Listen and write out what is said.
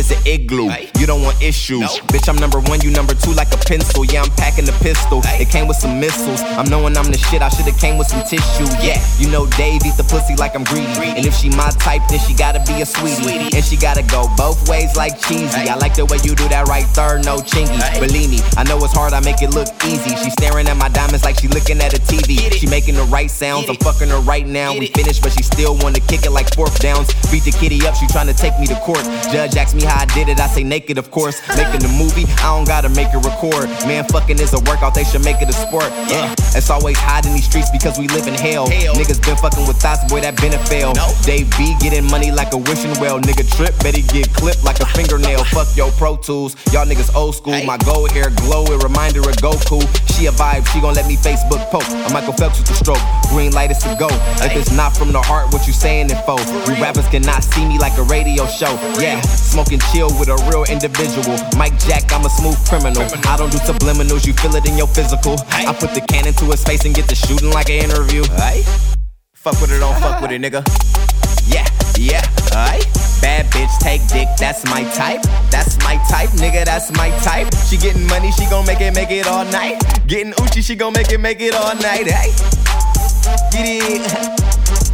is an igloo. You don't want issues. Bitch, I'm number one, you number two like a pencil. Yeah, I'm packing the pistol. It came with some missiles. I'm knowing I'm the shit, I should've came with some tissue. Yeah, you know Dave eat the pussy like I'm greedy. And if she my type, then she gotta be a sweetie. And she gotta go both ways like cheesy. I like the way you do that right third, no Chingy. Believe me, I know it's hard, I make it look easy. She staring at my diamonds like she looking at a TV. She making the right sounds, I'm fucking her right now. We finished, but she still wanna kick it like fourth downs. Beat the kitty up, she tryna take me to court. Judge asks me how I did it, I say naked, of course. Making the movie, I don't gotta make it record. Man, fucking is a workout, they should make it a sport. Uh, it's always hot in these streets because we live in hell. Niggas been fucking with thoughts, boy, that been a fail. Dave B getting money like a wishing well. Nigga trip, bet he get clipped like a fingernail. Fuck yo Pro Tools, y'all niggas old school. My gold hair glow, a reminder of Goku. She a vibe, she gon' let me Facebook poke. I'm Michael Phelps with the stroke. Green light is to go. If it's not from the heart, what you saying it for? We rappers cannot see me like a radio show. Yeah, smoking chill with a real individual. Mike Jack, I'm a smooth criminal. I don't do subliminals, you feel it in your physical. I put the cannon to his face and get the shooting like an interview. Fuck with it, don't fuck with it, nigga. Yeah, yeah, alright. Bad bitch, take dick, that's my type. That's my type, nigga, that's my type. She getting money, she gon' make it, make it all night. Getting Uchi, she gon' make it, make it all night. Hey, get it.